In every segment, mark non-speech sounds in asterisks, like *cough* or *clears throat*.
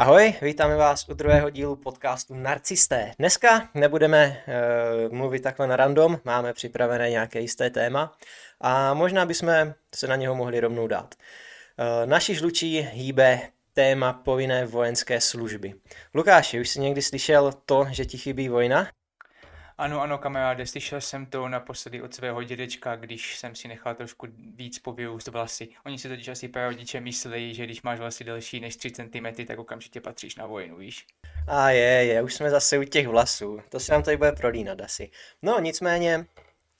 Ahoj, vítáme vás u druhého dílu podcastu Narcisté. Dneska nebudeme uh, mluvit takhle na random, máme připravené nějaké jisté téma a možná bychom se na něho mohli rovnou dát. Uh, naši žlučí hýbe téma povinné vojenské služby. Lukáši, už jsi někdy slyšel to, že ti chybí vojna? Ano, ano, kamaráde, slyšel jsem to naposledy od svého dědečka, když jsem si nechal trošku víc povyrůst vlasy. Oni si totiž asi prarodiče myslí, že když máš vlasy delší než 3 cm, tak okamžitě patříš na vojnu, víš? A je, je, už jsme zase u těch vlasů. To se nám tady bude prolínat asi. No, nicméně,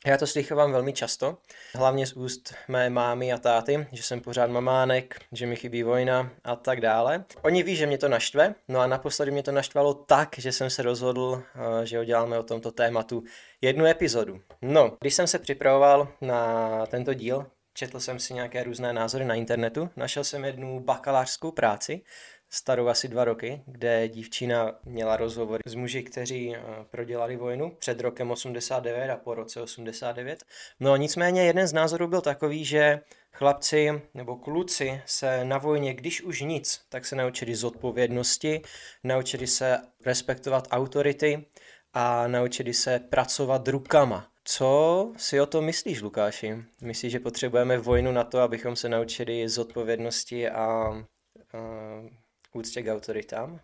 já to slychávám velmi často, hlavně z úst mé mámy a táty, že jsem pořád mamánek, že mi chybí vojna a tak dále. Oni ví, že mě to naštve, no a naposledy mě to naštvalo tak, že jsem se rozhodl, eh, že uděláme o tomto tématu jednu epizodu. No, když jsem se připravoval na tento díl, četl jsem si nějaké různé názory na internetu, našel jsem jednu bakalářskou práci, starou asi dva roky, kde dívčina měla rozhovory s muži, kteří eh, prodělali vojnu před rokem 89 a po roce 89. No nicméně jeden z názorů byl takový, že chlapci nebo kluci se na vojně, když už nic, tak se naučili zodpovědnosti, naučili se respektovat autority a naučili se pracovat rukama. Co si o tom myslíš, Lukáši? Myslíš, že potřebujeme vojnu na to, abychom se naučili zodpovědnosti a, a úctě k autoritám?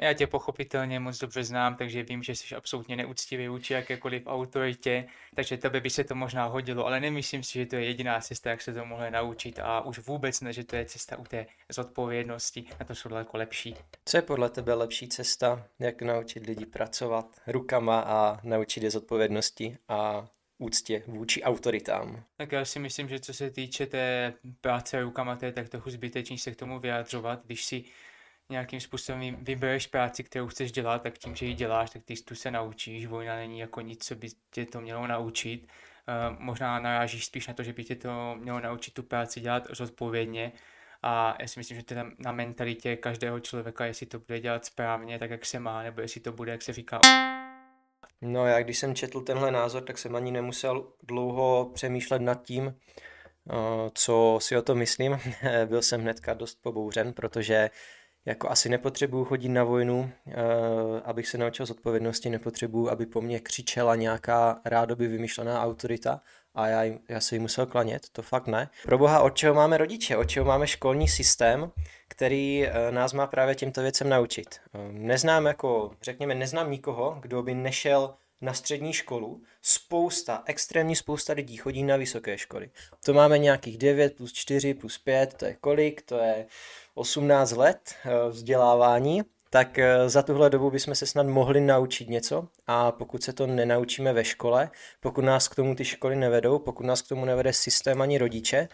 Já tě pochopitelně moc dobře znám, takže vím, že jsi absolutně neúctivý vůči jakékoliv autoritě, takže tebe by se to možná hodilo, ale nemyslím si, že to je jediná cesta, jak se to mohli naučit a už vůbec ne, že to je cesta u té zodpovědnosti, na to jsou daleko lepší. Co je podle tebe lepší cesta, jak naučit lidi pracovat rukama a naučit je zodpovědnosti a úctě vůči autoritám. Tak já si myslím, že co se týče té práce rukama, to je tak trochu zbytečný se k tomu vyjadřovat, když si nějakým způsobem vybereš práci, kterou chceš dělat, tak tím, že ji děláš, tak ty tu se naučíš. Vojna není jako nic, co by tě to mělo naučit. Uh, možná narážíš spíš na to, že by tě to mělo naučit tu práci dělat zodpovědně. A já si myslím, že to je na mentalitě každého člověka, jestli to bude dělat správně, tak jak se má, nebo jestli to bude, jak se říká, No já když jsem četl tenhle názor, tak jsem ani nemusel dlouho přemýšlet nad tím, eh, co si o to myslím. *laughs* Byl jsem hnedka dost pobouřen, protože jako asi nepotřebuju chodit na vojnu, eh, abych se naučil zodpovědnosti, nepotřebuju, aby po mně křičela nějaká rádoby vymyšlená autorita a já, já se jí musel klanět, to fakt ne. Pro boha, od čeho máme rodiče, od čeho máme školní systém, který eh, nás má právě těmto věcem naučit. Eh, neznám jako, řekněme, neznám nikoho, kdo by nešel na střední školu. Spousta, extrémní spousta lidí chodí na vysoké školy. To máme nějakých 9 plus 4 plus 5, to je kolik? To je 18 let eh, vzdělávání tak eh, za tuhle dobu bychom se snad mohli naučit něco a pokud se to nenaučíme ve škole, pokud nás k tomu ty školy nevedou, pokud nás k tomu nevede systém ani rodiče,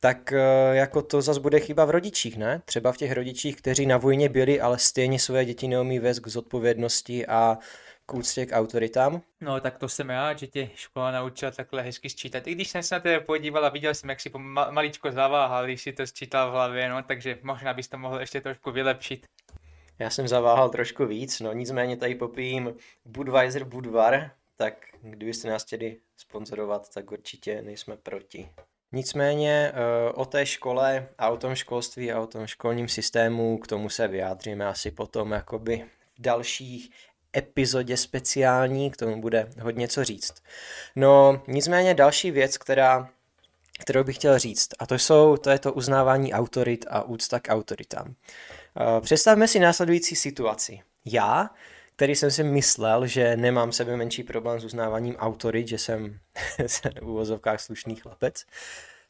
tak eh, jako to zase bude chyba v rodičích, ne? Třeba v těch rodičích, kteří na vojně byli, ale stejně své děti neumí vést k zodpovědnosti a k úctě k autoritám. No tak to jsem rád, že tě škola naučila takhle hezky sčítat. I když jsem se na tebe podíval a viděl jsem, jak si maličko zaváhal, když si to sčítal v hlavě, no takže možná bys to mohl ještě trošku vylepšit. Já jsem zaváhal trošku víc, no nicméně tady popijím Budweiser Budvar, tak kdybyste nás chtěli sponzorovat, tak určitě nejsme proti. Nicméně eh, o té škole a o tom školství a o tom školním systému, k tomu se vyjádříme asi potom jakoby v dalších epizodě speciální, k tomu bude hodně co říct. No nicméně další věc, která kterou bych chtěl říct, a to, jsou, to je to uznávání autorit a úcta k autoritám. Eh, představme si následující situaci. Já, který jsem si myslel, že nemám sebe menší problém s uznáváním autorit, že jsem *laughs* v uvozovkách slušný chlapec,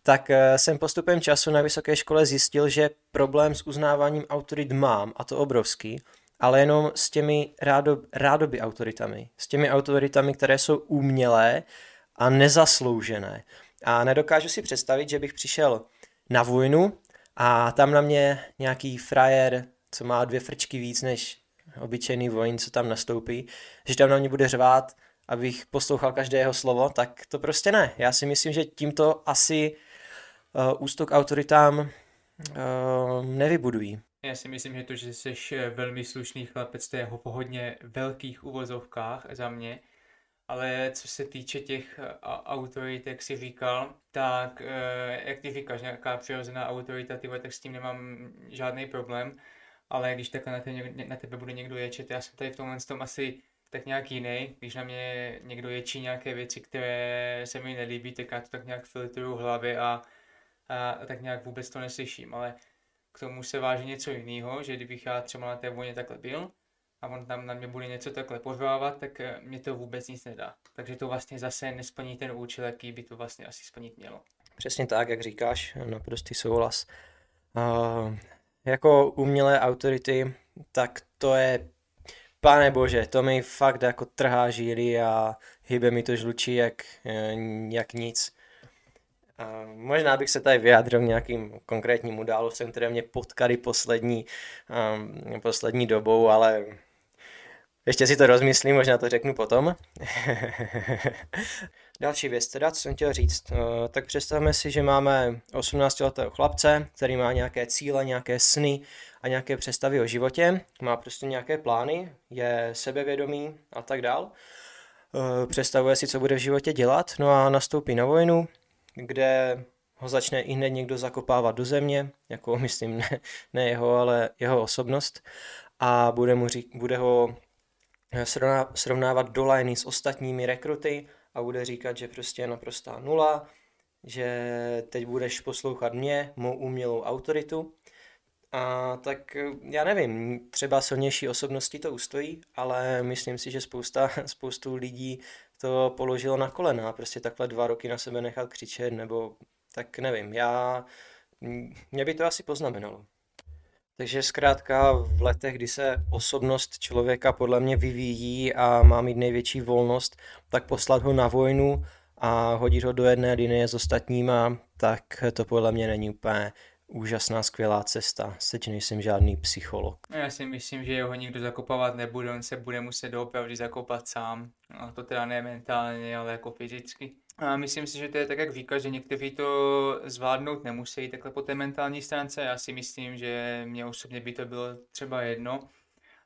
tak eh, jsem postupem času na vysoké škole zjistil, že problém s uznáváním autorit mám, a to obrovský, ale jenom s těmi rádo, rádoby autoritami. S těmi autoritami, které jsou umělé a nezasloužené. A nedokážu si představit, že bych přišel na vojnu a tam na mě nějaký frajer, co má dvě frčky víc než obyčejný vojín, co tam nastoupí, že tam na mě bude řvát, abych poslouchal každé jeho slovo, tak to prostě ne. Já si myslím, že tímto asi uh, ústok autoritám uh, nevybudují. Já si myslím, že to, že jsi velmi slušný chlapec, to je ho po hodně velkých uvozovkách za mě, ale co se týče těch eh, autorit, jak jsi říkal, tak eh, jak ty říkáš, nějaká přirozená autorita, tyhle, tak s tím nemám žádný problém, ale když takhle na, tebe, na tebe bude někdo ječet, já jsem tady v tomhle tom asi tak nějak jiný. Když na mě někdo ječí nějaké věci, které se mi nelíbí, tak já to tak nějak filtruju v hlavě a, a, a tak nějak vůbec to neslyším. Ale k tomu se váží něco jiného, že kdybych já třeba na té vojně takhle byl a on tam na mě bude něco takhle pořvávat, tak eh, mě to vůbec nic nedá. Takže to vlastně zase nesplní ten účel, jaký by to vlastně asi splnit mělo. Přesně tak, jak říkáš, naprostý souhlas. Uh, jako umělé autority, tak to je, pane bože, to mi fakt jako trhá žíly a hybe mi to žlučí jak, eh, jak nic. Možná bych se tady vyjádřil nějakým konkrétním událostem, které mě potkali poslední, um, poslední dobou, ale ještě si to rozmyslím, možná to řeknu potom. *laughs* Další věc teda, co jsem chtěl říct, uh, tak představme si, že máme 18-letého chlapce, který má nějaké cíle, nějaké sny a nějaké představy o životě, má prostě nějaké plány, je sebevědomý a tak dál. Uh, představuje si, co bude v životě dělat, no a nastoupí na vojnu, kde ho začne i hned někdo zakopávat do země, jako *laughs* myslím ne, ne jeho, ale jeho osobnost a bude, mu řík, bude ho srovnávat do lajny s ostatními rekruty a bude říkat, že prostě je naprostá nula, že teď budeš poslouchat mě, mou umělou autoritu. A tak já nevím, třeba silnější osobnosti to ustojí, ale myslím si, že spousta, *laughs* spoustu lidí to položilo na kolena, prostě takhle dva roky na sebe nechat křičet, nebo tak nevím, já, mě by to asi poznamenalo. Takže zkrátka v letech, kdy se osobnost člověka podle mě vyvíjí a má mít největší volnost, tak poslat ho na vojnu a hodit ho do jedné linie s ostatníma, tak to podle mě není úplně úžasná, skvělá cesta. Seď nejsem žádný psycholog. No já si myslím, že ho nikdo zakopávat nebude, on se bude muset doopravdy zakopat sám. A to teda ne mentálně, ale jako fyzicky. A myslím si, že to je tak, jak říkáš, že někteří to zvládnout nemusí takhle po té mentální stránce. Já si myslím, že mě osobně by to bylo třeba jedno.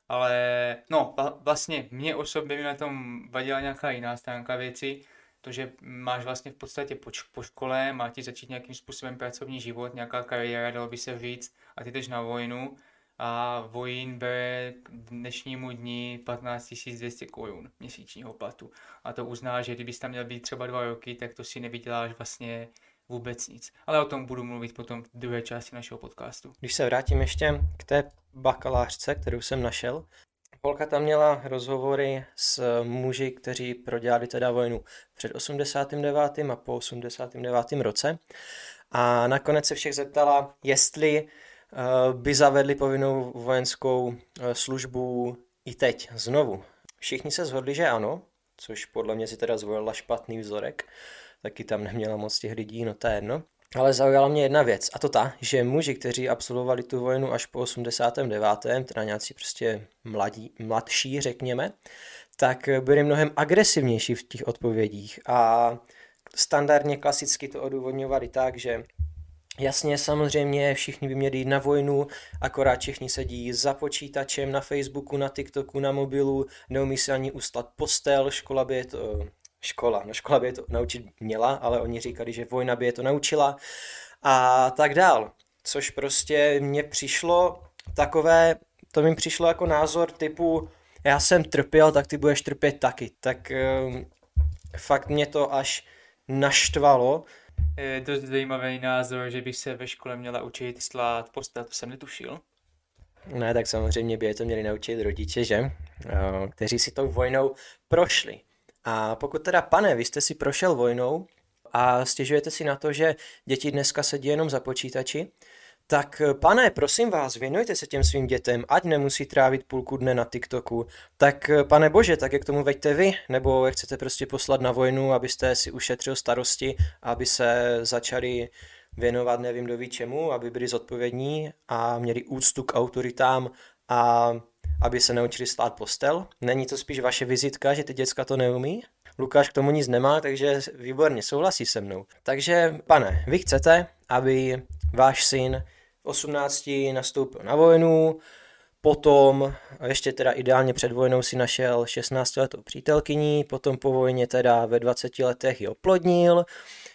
Ale no, vlastně mě osobně by na tom vadila nějaká jiná stránka věci to, že máš vlastně v podstatě po, po škole, má ti začít nějakým způsobem pracovní život, nějaká kariéra, dalo by se říct, a ty jdeš na vojnu a vojín bere k dnešnímu dní 15 200 korun měsíčního platu. A to uzná, že kdybys tam měl být třeba dva roky, tak to si nevyděláš vlastně vůbec nic. Ale o tom budu mluvit potom v druhé části našeho podcastu. Když se vrátím ještě k té bakalářce, kterou jsem našel, Holka tam měla rozhovory s muži, kteří prodělali teda vojnu před 89. a po 89. roce. A nakonec se všech zeptala, jestli eh, by zavedli povinnou vojenskou eh, službu i teď, znovu. Všichni se shodli, že ano, což podle mě si teda zvolila špatný vzorek, taky tam neměla moc těch lidí, no to je jedno. Ale zaujala mě jedna věc, a to ta, že muži, kteří absolvovali tu vojnu až po 89., teda nějací prostě mladí, mladší, řekněme, tak byli mnohem agresivnější v těch odpovědích a standardně klasicky to odůvodňovali tak, že Jasně, samozřejmě, všichni by měli jít na vojnu, akorát všichni sedí za počítačem, na Facebooku, na TikToku, na mobilu, neumí se ani ustat postel, škola by je to škola. No škola by je to naučit měla, ale oni říkali, že vojna by je to naučila a tak dál. Což prostě mně přišlo takové, to mi přišlo jako názor typu já jsem trpěl, tak ty budeš trpět taky. Tak um, fakt mě to až naštvalo. Je to zajímavý názor, že bych se ve škole měla učit slát postel, to jsem netušil. Ne, tak samozřejmě by je to měli naučit rodiče, že? Kteří si tou vojnou prošli. A pokud teda, pane, vy jste si prošel vojnou a stěžujete si na to, že děti dneska sedí jenom za počítači, tak pane, prosím vás, věnujte se těm svým dětem, ať nemusí trávit půlku dne na TikToku. Tak pane bože, tak jak tomu veďte vy, nebo jak chcete prostě poslat na vojnu, abyste si ušetřil starosti, aby se začali věnovat nevím do čemu, aby byli zodpovědní a měli úctu k autoritám a aby se naučili stát postel. Není to spíš vaše vizitka, že ty děcka to neumí? Lukáš k tomu nic nemá, takže výborně souhlasí se mnou. Takže, pane, vy chcete, aby váš syn 18 nastoupil na vojnu, potom, ještě teda ideálně před vojnou si našel 16 letou přítelkyní, potom po vojně teda ve 20 letech ji oplodnil,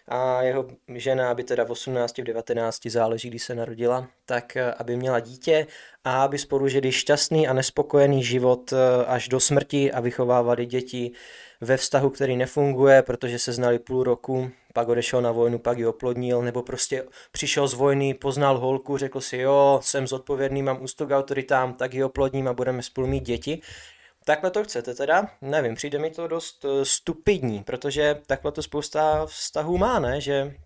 a jeho žena, aby teda v 18, v 19 záleží, kdy se narodila, tak eh, aby měla dítě a aby spolu žili šťastný a nespokojený život eh, až do smrti a vychovávali děti ve vztahu, který nefunguje, protože se znali půl roku, pak odešel na vojnu, pak ji oplodnil, nebo prostě přišel z vojny, poznal holku, řekl si, jo, jsem zodpovědný, mám ústok autoritám, tak ji oplodním a budeme spolu mít děti. Takhle to chcete teda? Nevím, přijde mi to dost uh, stupidní, protože takhle to spousta vztahů má, ne? Že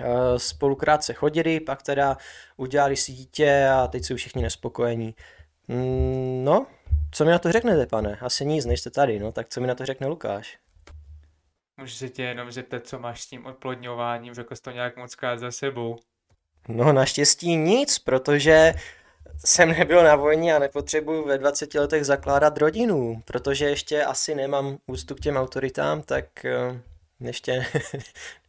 uh, spolu krátce chodili, pak teda udělali si dítě a teď jsou všichni nespokojení. Mm, no, co mi na to řeknete, pane? Asi nic, nejste tady, no, tak co mi na to řekne Lukáš? Můžu se tě jenom zeptat, co máš s tím odplodňováním, řekl jsi to nějak moc za sebou. No naštěstí nic, protože jsem nebyl na vojně a nepotřebuju ve 20 letech zakládat rodinu, protože ještě asi nemám ústup k těm autoritám, tak eh, ještě,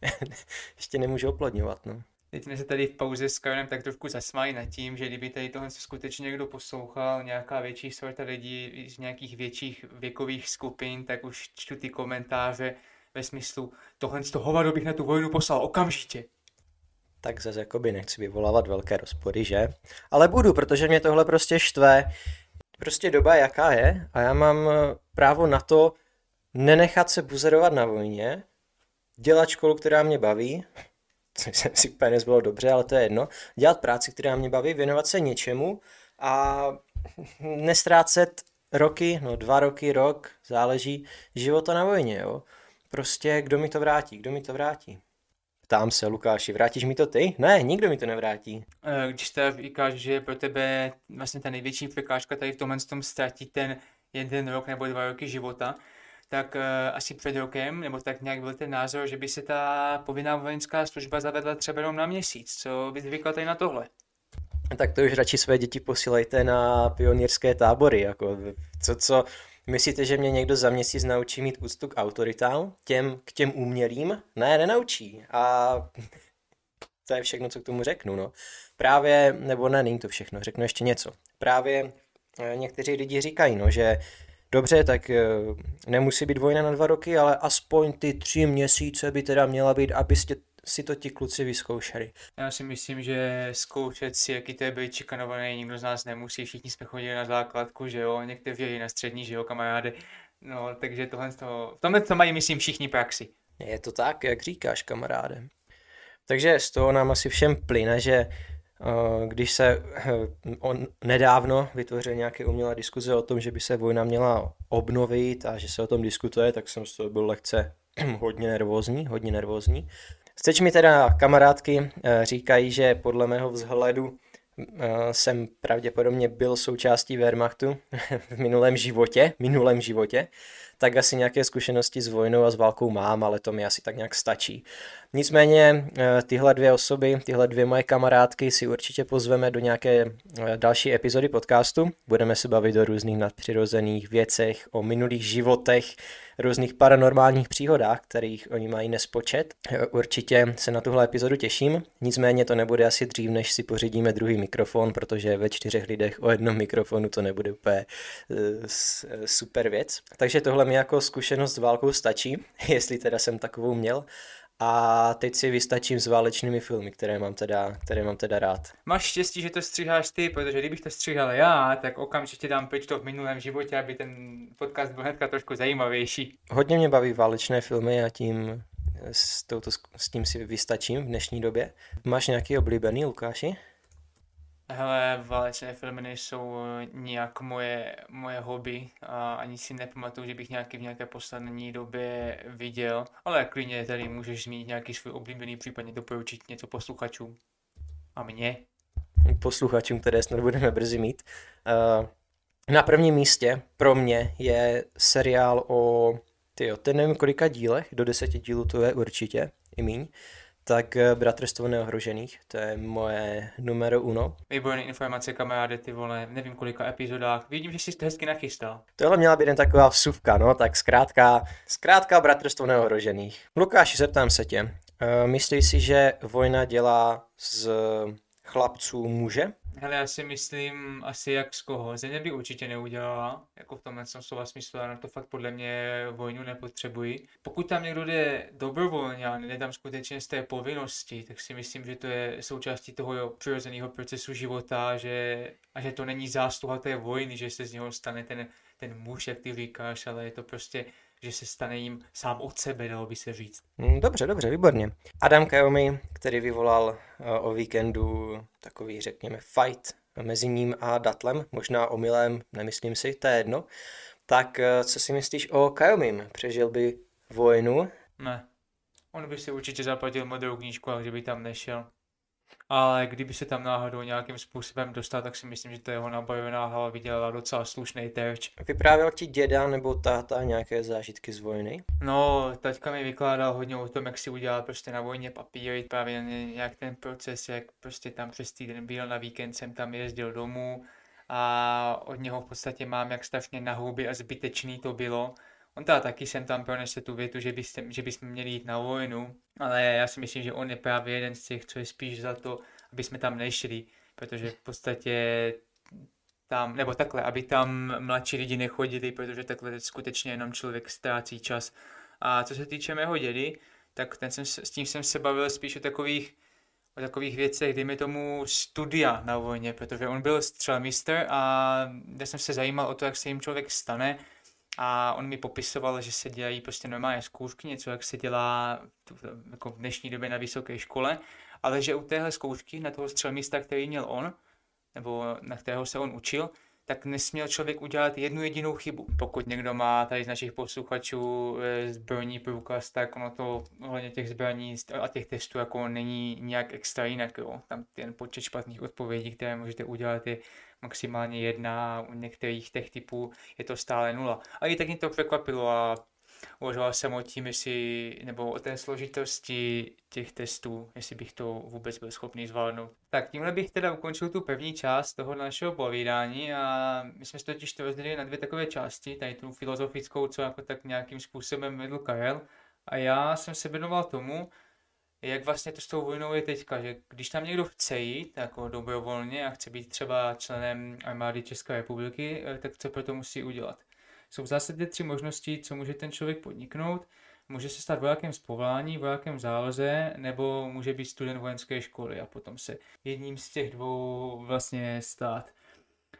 *laughs* ještě nemůžu oplodňovat. No. Teď jsme se tady v pauze s Karolem tak trošku zasmáli nad tím, že kdyby tady tohle skutečně někdo poslouchal, nějaká větší sorta lidí z nějakých větších věkových skupin, tak už čtu ty komentáře ve smyslu, tohle z toho hovado bych na tu vojnu poslal okamžitě tak zase jakoby nechci vyvolávat velké rozpory, že? Ale budu, protože mě tohle prostě štve. Prostě doba jaká je a já mám eh, právo na to nenechat se buzerovat na vojně, dělat školu, která mě baví, *laughs* což jsem si úplně nezbylo dobře, ale to je jedno, dělat práci, která mě baví, věnovat se něčemu a *laughs* nestrácet roky, no dva roky, rok, záleží, života na vojně, jo. Prostě kdo mi to vrátí, kdo mi to vrátí. Ptám se, Lukáši, vrátíš mi to ty? Ne, nikdo mi to nevrátí. Eh, když teda říkáš, že pro tebe vlastně ta největší překážka tady v tomhle tom ztratit ten jeden rok nebo dva roky života, tak uh, asi před rokem, nebo tak nějak byl ten názor, že by se ta povinná vojenská služba zavedla třeba jenom na měsíc. Co bys říkal tady na tohle? Tak to už radši své děti posílejte na pionýrské tábory. Jako, co, co, Myslíte, že mě někdo za měsíc naučí mít úctu k autoritám? Těm, k těm umělým? Ne, nenaučí. A *laughs* to je všechno, co k tomu řeknu. No. Právě, nebo ne, není to všechno, řeknu ještě něco. Právě eh, někteří lidi říkají, no, že dobře, tak eh, nemusí být vojna na dva roky, ale aspoň ty tři měsíce by teda měla být, abyste si to ti kluci vyzkoušeli. Já si myslím, že zkoušet si, jaký to je být čikanovaný, nikdo z nás nemusí, všichni jsme chodili na základku, že jo, někteří na střední, že jo, kamarády. No, takže tohle z toho, v tomhle to mají, myslím, všichni praxi. Je to tak, jak říkáš, kamaráde. Takže z toho nám asi všem plyne, že eh, když se eh, on nedávno vytvořil nějaké umělé diskuze o tom, že by se vojna měla obnovit a že se o tom diskutuje, tak jsem z toho byl lehce *clears throat* hodně nervózní, hodně nervózní. Steč mi teda kamarádky eh, říkají, že podle mého vzhledu eh, jsem pravděpodobně byl součástí Wehrmachtu *laughs* v minulém životě, minulém životě, tak asi nějaké zkušenosti s vojnou a s válkou mám, ale to mi asi tak nějak stačí. Nicméně eh, tyhle dvě osoby, tyhle dvě moje kamarádky si určitě pozveme do nějaké další epizody podcastu. Budeme se bavit o různých nadpřirozených věcech, o minulých životech, různých paranormálních příhodách, kterých oni mají nespočet. Určitě se na tuhle epizodu těším, nicméně to nebude asi dřív, než si pořídíme druhý mikrofon, protože ve čtyřech lidech o jednom mikrofonu to nebude úplně super věc. Takže tohle mi jako zkušenost s válkou stačí, *laughs* jestli teda jsem takovou měl. A teď si vystačím s válečnými filmy, které mám teda, které mám teda rád. Máš štěstí, že to stříháš ty, protože kdybych to stříhal já, tak okamžitě dám pryč to v minulém životě, aby ten podcast byl hnedka trošku zajímavější. Hodně mě baví válečné filmy a tím s, touto, s tím si vystačím v dnešní době. Máš nějaký oblíbený, Lukáši? Hele, válečné filmy nejsou nějak moje, moje hobby a ani si nepamatuju, že bych nějaký v nějaké poslední době viděl, ale klidně tady můžeš zmínit nějaký svůj oblíbený, případně doporučit něco posluchačům. A mě? Posluchačům, které snad budeme brzy mít. Uh, na prvním místě pro mě je seriál o, tyjo, ten nevím kolika dílech, do deseti dílů to je určitě, i míň. Tak eh, Bratrstvo neohrožených, to je moje numero uno. Výborné informace, kamaráde, ty vole, nevím kolika epizodách. Vidím, že jsi to hezky nachystal. Tohle měla být jen taková vsuvka, no, tak zkrátka, zkrátka Bratrstvo neohrožených. Lukáši, zeptám se tě, uh, myslíš si, že vojna dělá z chlapců muže? Hele, já si myslím asi jak z koho. Země by určitě neudělala, jako v tomhle slova smyslu, já na to fakt podle mě vojnu nepotřebuji. Pokud tam někdo jde dobrovolně a nejde tam skutečně z té povinnosti, tak si myslím, že to je součástí toho přirozeného procesu života že, a že to není zásluha té vojny, že se z něho stane ten, ten muž, jak ty říkáš, ale je to prostě že se stane jim sám od sebe, dalo by se říct. Mm, dobře, dobře, výborně. Adam Kaomi, který vyvolal eh, o víkendu takový, řekněme, fight mezi ním a Datlem, možná omylem, nemyslím si, to je jedno. Tak eh, co si myslíš o Kajomim? Přežil by vojnu? Ne. On by si určitě zaplatil modrou knížku, ale kdyby tam nešel ale kdyby se tam náhodou nějakým způsobem dostal, tak si myslím, že to jeho nabojená hlava vydělala docela slušný terč. Vyprávěl ti děda nebo táta nějaké zážitky z vojny? No, taťka mi vykládal hodně o tom, jak si udělal prostě na vojně papíry, právě nějak ten proces, jak prostě tam přes týden byl, na víkend jsem tam jezdil domů a od něho v podstatě mám, jak strašně nahouby a zbytečný to bylo On teda taky jsem tam pronese tu větu, že, byste, že bychom měli jít na vojnu, ale já si myslím, že on je právě jeden z těch, co je spíš za to, aby jsme tam nešli, protože v podstatě tam, nebo takhle, aby tam mladší lidi nechodili, protože takhle skutečně jenom člověk ztrácí čas. A co se týče mého dědy, tak ten jsem, s tím jsem se bavil spíš o takových, o takových věcech, dejme tomu studia na vojně, protože on byl střelmistr a já jsem se zajímal o to, jak se jim člověk stane, a on mi popisoval, že se dělají prostě normálně zkoušky, něco jak se dělá jako v dnešní době na vysoké škole, ale že u téhle zkoušky na toho střelmista, který měl on, nebo na kterého se on učil, tak nesměl člověk udělat jednu jedinou chybu. Pokud někdo má tady z našich posluchačů eh, zbrojní průkaz, tak ono to ohledně těch zbraní a těch testů jako není nějak extra jinak. Jo. Tam ten počet špatných odpovědí, které můžete udělat, je maximálně jedna, u některých těch typů je to stále nula. A i tak mě to překvapilo a uvažoval jsem o tím, jestli, nebo o té složitosti těch testů, jestli bych to vůbec byl schopný zvládnout. Tak tímhle bych teda ukončil tu první část toho našeho povídání a my jsme se totiž to rozdělili na dvě takové části, tady tu filozofickou, co jako tak nějakým způsobem vedl Karel a já jsem se věnoval tomu, jak vlastně to s tou vojnou je teďka, že když tam někdo chce jít jako dobrovolně a chce být třeba členem armády České republiky, eh, tak co pro to musí udělat. Jsou v zásadě tři možnosti, co může ten člověk podniknout. Může se stát vojákem z povolání, vojákem v záloze, nebo může být student vojenské školy a potom se jedním z těch dvou vlastně stát.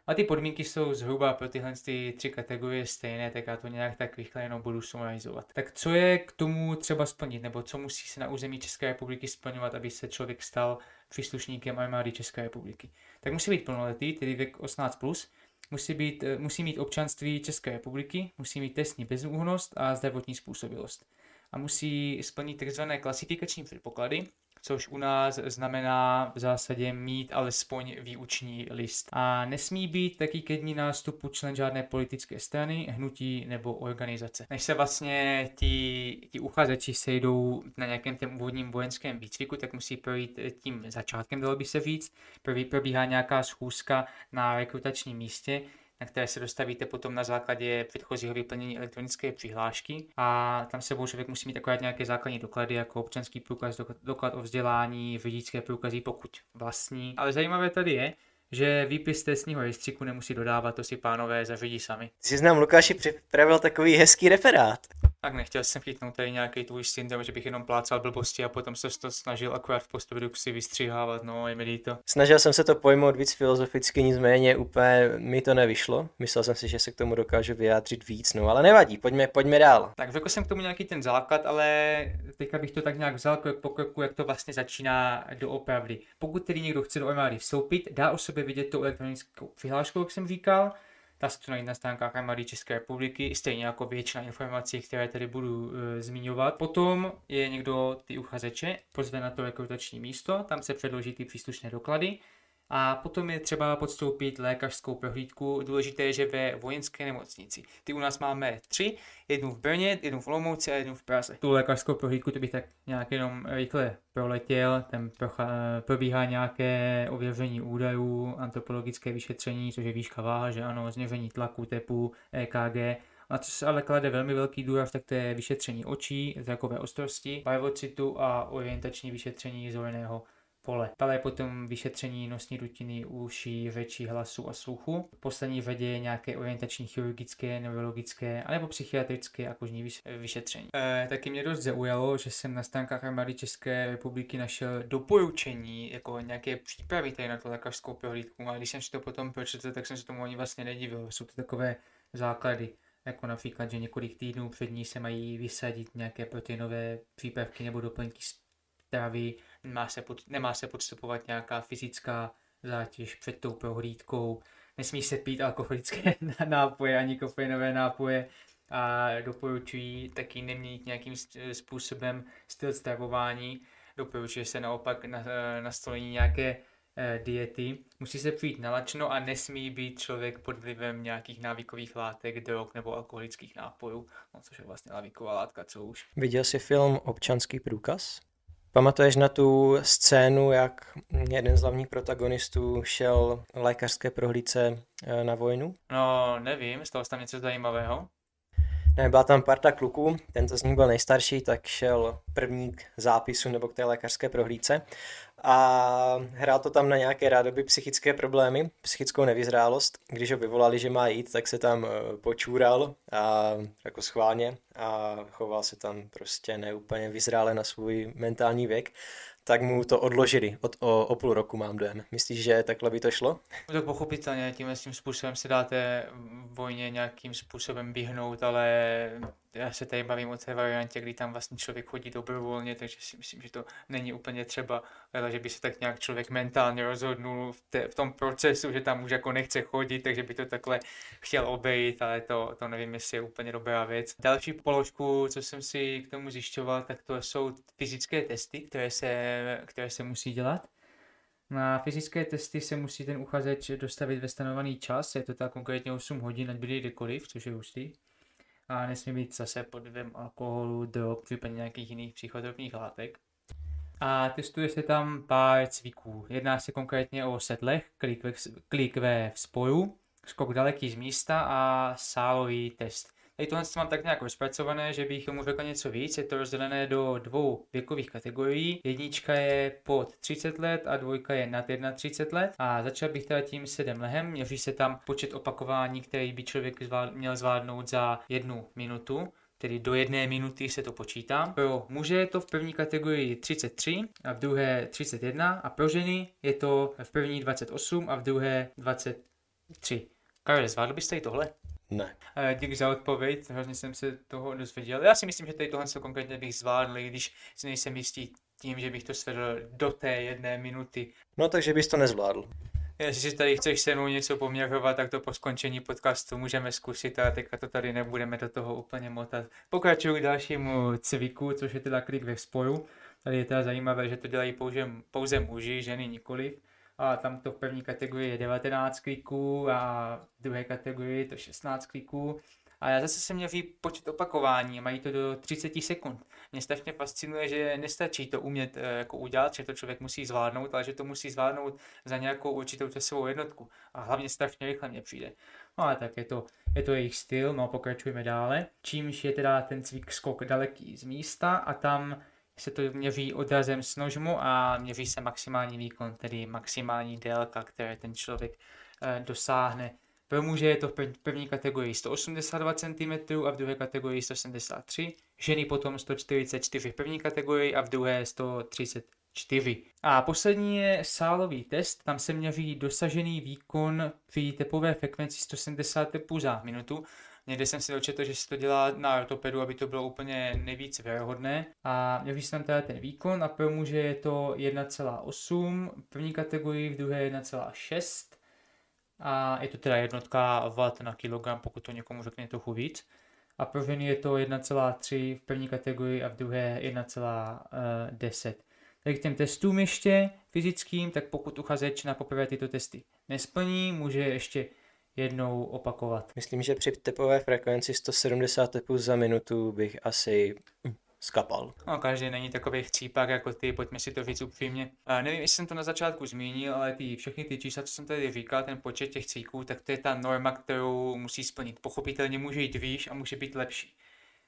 A ty podmínky jsou zhruba pro tyhle ty tři kategorie stejné, tak já to nějak tak rychle jenom budu summarizovat. Tak co je k tomu třeba splnit, nebo co musí se na území České republiky splňovat, aby se člověk stal příslušníkem armády České republiky? Tak musí být plnoletý, tedy věk 18+, plus, musí, být, eh, musí mít občanství České republiky, musí mít testní bezúhnost a zdravotní způsobilost. A musí splnit tzv. klasifikační předpoklady, což u nás znamená v zásadě mít alespoň výuční list. A nesmí být taky ke dní nástupu člen žádné politické strany, hnutí nebo organizace. Než se vlastně ti, ti uchazeči sejdou na nějakém tom úvodním vojenském výcviku, tak musí projít tím začátkem, dalo by se říct. Probíhá nějaká schůzka na rekrutačním místě, na které se dostavíte potom na základě předchozího vyplnění elektronické přihlášky a tam sebou člověk musí mít akorát nějaké základní doklady jako občanský průkaz, doklad o vzdělání, řidičské průkazy, pokud vlastní. Ale zajímavé tady je, že výpis testního rejstříku nemusí dodávat, to si pánové zařídí sami. Si znám Lukáši připravil takový hezký referát. Tak nechtěl jsem chytnout tady nějaký tvůj syndrom, že bych jenom plácal blbosti a potom se to snažil akorát v postprodukci vystřihávat, no je mi líto. Snažil jsem se to pojmout víc filozoficky, nicméně úplně mi to nevyšlo. Myslel jsem si, že se k tomu dokážu vyjádřit víc, no ale nevadí, pojďme, pojďme dál. Tak řekl jsem k tomu nějaký ten základ, ale teďka bych to tak nějak vzal krok po kroku, jak to vlastně začíná doopravdy. Pokud tedy někdo chce do armády vstoupit, dá o sobě vidět tu elektronickou přihlášku, jak jsem říkal, Dá se to najít na stránkách armády České republiky, stejně jako většina informací, které tady budu e, zmiňovat. Potom je někdo ty uchazeče, pozve na to rekrutační místo, tam se předloží ty příslušné doklady a potom je třeba podstoupit lékařskou prohlídku. Důležité je, že ve vojenské nemocnici. Ty u nás máme tři, jednu v Brně, jednu v Olomouci a jednu v Praze. Tu lékařskou prohlídku to bych tak nějak jenom rychle proletěl. Tam probíhá nějaké ověření údajů, antropologické vyšetření, což je výška váha, že ano, změření tlaku, tepu, EKG, a co se ale klade velmi velký důraz, tak to je vyšetření očí, zrakové ostrosti, barvocitu a orientační vyšetření zorného pole. Dále je potom vyšetření nosní rutiny uší, řečí, hlasu a sluchu. V poslední řadě je nějaké orientační chirurgické, neurologické anebo psychiatrické a kožní vyšetření. E, taky mě dost zaujalo, že jsem na stránkách armády České republiky našel doporučení jako nějaké přípravy tady na tu lékařskou prohlídku a když jsem si to potom pročetl, tak jsem se tomu ani vlastně nedivil. Jsou to takové základy jako například, že několik týdnů před ní se mají vysadit nějaké proteinové přípravky nebo doplňky stravy, nemá se, pod, nemá se podstupovat nějaká fyzická zátěž před tou prohlídkou, nesmí se pít alkoholické *laughs* nápoje ani kofeinové nápoje a doporučují taky neměnit nějakým způsobem styl stravování. Doporučuje se naopak na, nastolení nějaké Eh, diety, musí se přijít nalačno a nesmí být člověk pod vlivem nějakých návykových látek, drog nebo alkoholických nápojů, no, což je vlastně návyková látka, co už. Viděl jsi film Občanský průkaz? Pamatuješ na tu scénu, jak jeden z hlavních protagonistů šel lékařské prohlídce eh, na vojnu? No, nevím, stalo se tam něco zajímavého? Ne, byla tam parta kluků, tento z nich byl nejstarší, tak šel první k zápisu nebo k té lékařské prohlídce a hrál to tam na nějaké rádoby psychické problémy, psychickou nevyzrálost. Když ho vyvolali, že má jít, tak se tam eh, počůral a jako schválně a choval se tam prostě neúplně vyzrále na svůj mentální věk tak mu to odložili od, o, o půl roku, mám dojem. Myslíš, že takhle by to šlo? Tak pochopitelně, tím, tím způsobem se dáte vojně nějakým způsobem vyhnout, ale já se tady bavím o té variantě, kdy tam vlastně člověk chodí dobrovolně, takže si myslím, že to není úplně třeba, ale že by se tak nějak člověk mentálně rozhodnul v, te, v tom procesu, že tam už jako nechce chodit, takže by to takhle chtěl obejít, ale to, to nevím, jestli je úplně dobrá věc. Další položku, co jsem si k tomu zjišťoval, tak to jsou fyzické testy, které se, které se musí dělat. Na fyzické testy se musí ten uchazeč dostavit ve stanovený čas, je to tak konkrétně 8 hodin, ať byli kdekoliv, což je hustý a nesmí být zase pod vlivem alkoholu, drog, případně nějakých jiných psychotropních látek. A testuje se tam pár cviků. Jedná se konkrétně o setlech, klik ve, klik ve spoju, skok daleký z místa a sálový test. Tady tohle mám tak nějak rozpracované, že bych mu řekl něco víc. Je to rozdělené do dvou věkových kategorií. Jednička je pod 30 let a dvojka je nad 31 let. A začal bych teda tím sedem lehem. Měří se tam počet opakování, který by člověk zvlád, měl zvládnout za jednu minutu tedy do jedné minuty se to počítá. Pro muže je to v první kategorii 33 a v druhé 31 a pro ženy je to v první 28 a v druhé 23. Karel, zvládl byste i tohle? Ne. Díky za odpověď, hrozně jsem se toho dozvěděl. Já si myslím, že tady tohle konkrétně bych zvládl, když si nejsem jistý tím, že bych to svedl do té jedné minuty. No takže bys to nezvládl. Jestli si tady chceš se mnou něco poměřovat, tak to po skončení podcastu můžeme zkusit, ale teďka to tady nebudeme do toho úplně motat. Pokračuju k dalšímu cviku, což je teda klik ve spoju. Tady je teda zajímavé, že to dělají pouze, pouze muži, ženy nikoliv a tam to v první kategorii je 19 kliků a v druhé kategorii to 16 kliků. A já zase jsem měl počet opakování, mají to do 30 sekund. Mě strašně fascinuje, že nestačí to umět e, jako udělat, že to člověk musí zvládnout, ale že to musí zvládnout za nějakou určitou časovou jednotku. A hlavně strašně rychle mě přijde. No ale tak je to, je to jejich styl, no pokračujeme dále. Čímž je teda ten cvik skok daleký z místa a tam se to měří odrazem s nožmu a měří se maximální výkon, tedy maximální délka, které ten člověk e, dosáhne. Pro muže je to v první kategorii 182 cm a v druhé kategorii 173, ženy potom 144 v první kategorii a v druhé 134. A poslední je sálový test, tam se měří dosažený výkon při tepové frekvenci 170 tepů za minutu Někde jsem si dočetl, že se to dělá na ortopedu, aby to bylo úplně nejvíc věrohodné. A měří se tam teda ten výkon a pro muže je to 1,8, první kategorii, v druhé 1,6 a je to teda jednotka watt na kilogram, pokud to někomu řekne trochu víc. A pro ženy je to 1,3 v první kategorii a v druhé 1,10. Tak k těm testům ještě fyzickým, tak pokud uchazeč na poprvé tyto testy nesplní, může ještě jednou opakovat. Myslím, že při tepové frekvenci 170 tepů za minutu bych asi skapal. No, každý není takový chcípak jako ty, pojďme si to víc upřímně. A nevím, jestli jsem to na začátku zmínil, ale ty všechny ty čísla, co jsem tady říkal, ten počet těch cíků, tak to je ta norma, kterou musí splnit. Pochopitelně může jít výš a může být lepší.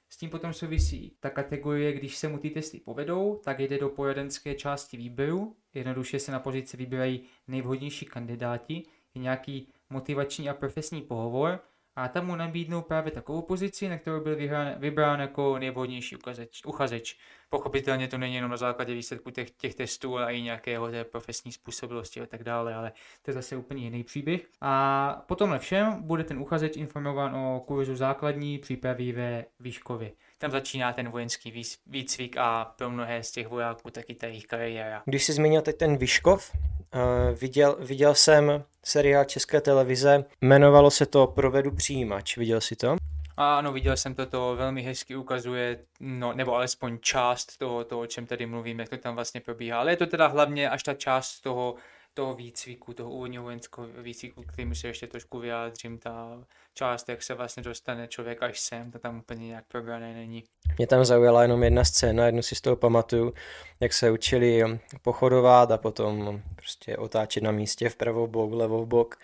S tím potom souvisí ta kategorie, když se mu ty testy povedou, tak jde do poradenské části výběru. Jednoduše se na pozici vybírají nejvhodnější kandidáti. Je nějaký motivační a profesní pohovor, a tam mu nabídnou právě takovou pozici, na kterou byl vyhrán, vybrán jako nejvhodnější uchazeč, uchazeč. Pochopitelně to není jenom na základě výsledků těch, těch testů, ale i nějakého té profesní způsobilosti a tak dále, ale to je zase úplně jiný příběh. A po tomhle všem bude ten uchazeč informován o kurzu základní přípravy ve výškově tam začíná ten vojenský výcvik a pro mnohé z těch vojáků taky ta jejich kariéra. Když jsi zmínil teď ten Vyškov, uh, viděl, viděl jsem seriál České televize, jmenovalo se to Provedu přijímač, viděl jsi to? Ano, viděl jsem to, to velmi hezky ukazuje, no, nebo alespoň část toho, toho, o čem tady mluvím, jak to tam vlastně probíhá. Ale je to teda hlavně až ta část toho toho výcviku, toho úvodního vojenského výcviku, kterým se ještě trošku vyjádřím, ta část, jak se vlastně dostane člověk až sem, to tam úplně nějak probrané není. Mě tam zaujala jenom jedna scéna, jednu si z toho pamatuju, jak se učili pochodovat a potom prostě otáčet na místě vpravo bok, levo bok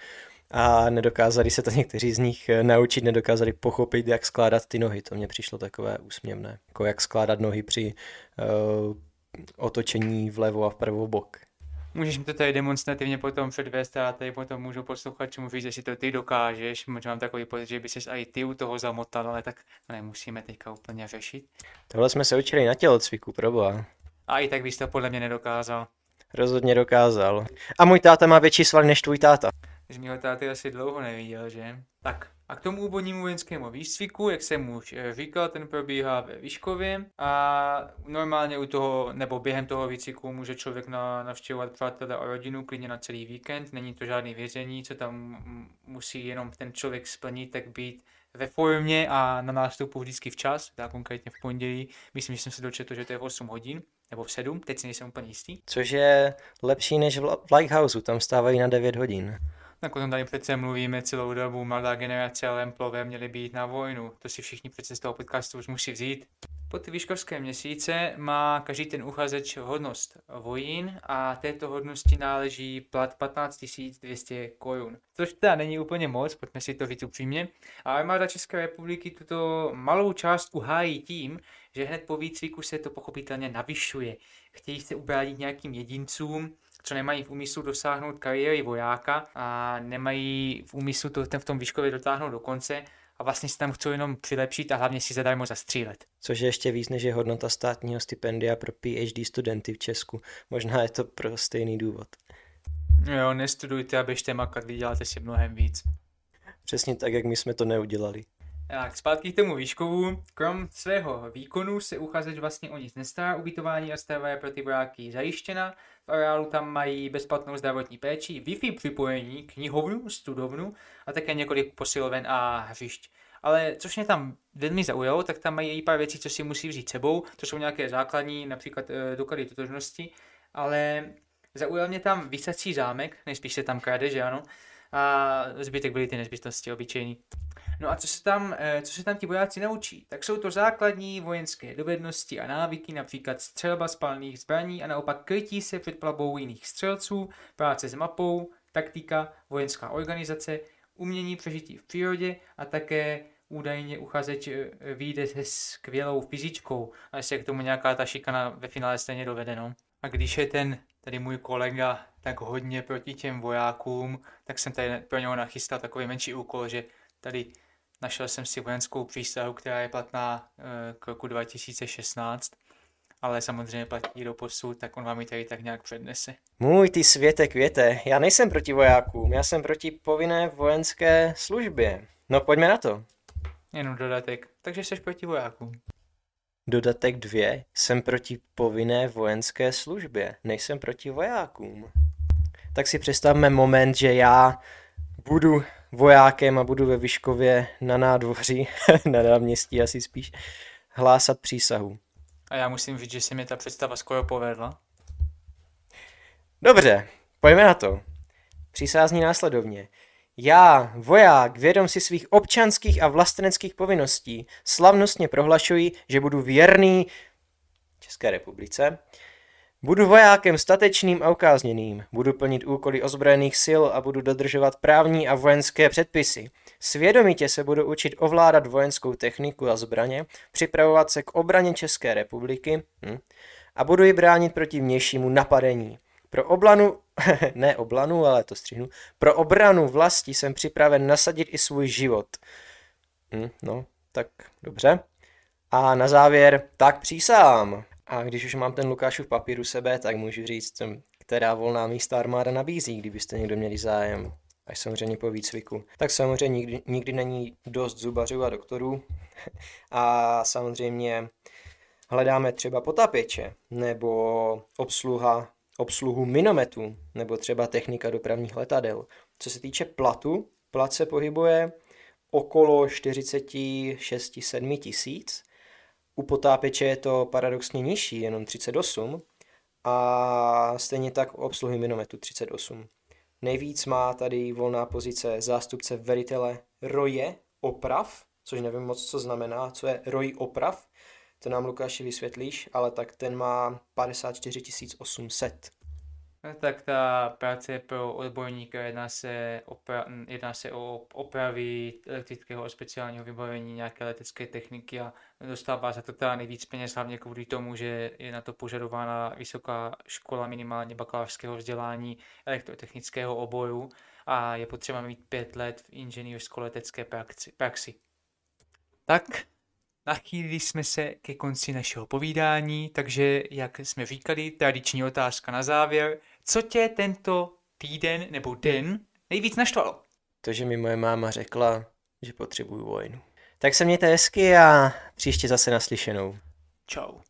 a nedokázali se to někteří z nich eh, naučit, nedokázali pochopit, jak skládat ty nohy. To mě přišlo takové úsměvné, jako jak skládat nohy při uh, otočení vlevo a vpravo bok. Můžeš mi to tady demonstrativně potom předvést a tady potom můžu posluchačům říct, že si to ty dokážeš. Možná mám takový pocit, že by ses i ty u toho zamotal, ale tak to nemusíme teďka úplně řešit. Tohle jsme se učili na tělocviku, proboha. A i tak bys to podle mě nedokázal. Rozhodně dokázal. A můj táta má větší svaly než tvůj táta. Že mýho táty asi dlouho neviděl, že? Tak, a k tomu úvodnímu vojenskému výcviku, jak jsem už eh, říkal, ten probíhá ve Výškově a normálně u toho, nebo během toho výcviku může člověk na, navštěvovat přátelé a rodinu klidně na celý víkend, není to žádný vězení, co tam musí jenom ten člověk splnit, tak být ve formě a na nástupu vždycky včas, tak konkrétně v pondělí, myslím, že jsem se dočetl, že to je v 8 hodin, nebo v 7, teď si nejsem úplně jistý. Což je lepší než v Lighthouse, tam stávají na 9 hodin. Tak o tom tady přece mluvíme celou dobu, mladá generace a Lemplové měli být na vojnu. To si všichni přece z toho podcastu už musí vzít. Po ty výškovské měsíce má každý ten uchazeč hodnost vojín a této hodnosti náleží plat 15 200 korun. Což teda není úplně moc, pojďme si to říct upřímně. A armáda České republiky tuto malou částku hájí tím, že hned po výcviku se to pochopitelně navyšuje. Chtějí se ubránit nějakým jedincům, co nemají v úmyslu dosáhnout kariéry vojáka a nemají v úmyslu to v tom výškově dotáhnout do konce a vlastně si tam chcou jenom přilepšit a hlavně si zadarmo zastřílet. Což je ještě víc než je hodnota státního stipendia pro PhD studenty v Česku. Možná je to pro stejný důvod. Jo, nestudujte a běžte makat, vyděláte si mnohem víc. Přesně tak, jak my jsme to neudělali. Tak, zpátky k tomu výškovu. Krom svého výkonu se uchazeč vlastně o nic nestará, ubytování a je pro ty vojáky zajištěna. V areálu tam mají bezplatnou zdravotní péči, Wi-Fi připojení, knihovnu, studovnu a také několik posiloven a hřišť. Ale což mě tam velmi zaujalo, tak tam mají i pár věcí, co si musí vzít sebou, to jsou nějaké základní, například e, doklady totožnosti, ale zaujal mě tam vysací zámek, nejspíš se tam krade, že ano, a zbytek byly ty nezbytnosti obyčejný. No a co se tam, eh, co se tam ti vojáci naučí? Tak jsou to základní vojenské dovednosti a návyky, například střelba spalných zbraní a naopak krytí se před plavbou jiných střelců, práce s mapou, taktika, vojenská organizace, umění přežití v přírodě a také údajně uchazeč eh, vyjde se skvělou fyzičkou, a se k tomu nějaká ta šikana ve finále stejně dovede, no. A když je ten tady můj kolega tak hodně proti těm vojákům, tak jsem tady pro něho nachystal takový menší úkol, že tady Našel jsem si vojenskou přísahu, která je platná eh, k roku 2016, ale samozřejmě platí do posud, tak on vám ji tady tak nějak přednese. Můj ty světek věte, já nejsem proti vojákům, já jsem proti povinné vojenské službě. No pojďme na to. Jenom dodatek, takže jsi proti vojákům. Dodatek dvě, jsem proti povinné vojenské službě, nejsem proti vojákům. Tak si představme moment, že já budu vojákem a budu ve Vyškově na nádvoří, *laughs* na náměstí asi spíš, hlásat přísahu. A já musím říct, že se mi ta představa skoro povedla. Dobře, pojďme na to. Přísázní následovně. Já, voják, vědom si svých občanských a vlasteneckých povinností, slavnostně prohlašuji, že budu věrný České republice, Budu vojákem statečným a ukázněným. Budu plnit úkoly ozbrojených sil a budu dodržovat právní a vojenské předpisy. Svědomitě se budu učit ovládat vojenskou techniku a zbraně, připravovat se k obraně České republiky hm, a budu ji bránit proti vnějšímu napadení. Pro oblanu, *laughs* ne oblanu, ale to střihnu, pro obranu vlasti jsem připraven nasadit i svůj život. Hm, no, tak dobře. A na závěr, tak přísám. A když už mám ten Lukášův papír u sebe, tak můžu říct, která volná místa armáda nabízí, kdybyste někdo měli zájem. Až samozřejmě po výcviku. Tak samozřejmě nikdy, nikdy není dost zubařů a doktorů. *laughs* A samozřejmě hledáme třeba potapěče, nebo obsluha, obsluhu minometů, nebo třeba technika dopravních letadel. Co se týče platu, plat se pohybuje okolo 46-7 tisíc, u potápěče je to paradoxně nižší, jenom 38, a stejně tak u obsluhy minometu 38. Nejvíc má tady volná pozice zástupce velitele roje oprav, což nevím moc, co znamená, co je roj oprav, to nám Lukáši vysvětlíš, ale tak ten má 54 800. Tak ta práce pro odborníka jedná se, opra- jedná se o opravy elektrického speciálního vybavení nějaké letecké techniky a dostává se to teda nejvíc peněz hlavně kvůli tomu, že je na to požadována vysoká škola minimálně bakalářského vzdělání elektrotechnického oboru a je potřeba mít pět let v inženýrsko-letecké praxi. Tak, Nachýlili jsme se ke konci našeho povídání, takže, jak jsme říkali, tradiční otázka na závěr. Co tě tento týden nebo den nejvíc naštvalo? To, že mi moje máma řekla, že potřebuju vojnu. Tak se mějte hezky a příště zase naslyšenou. Ciao.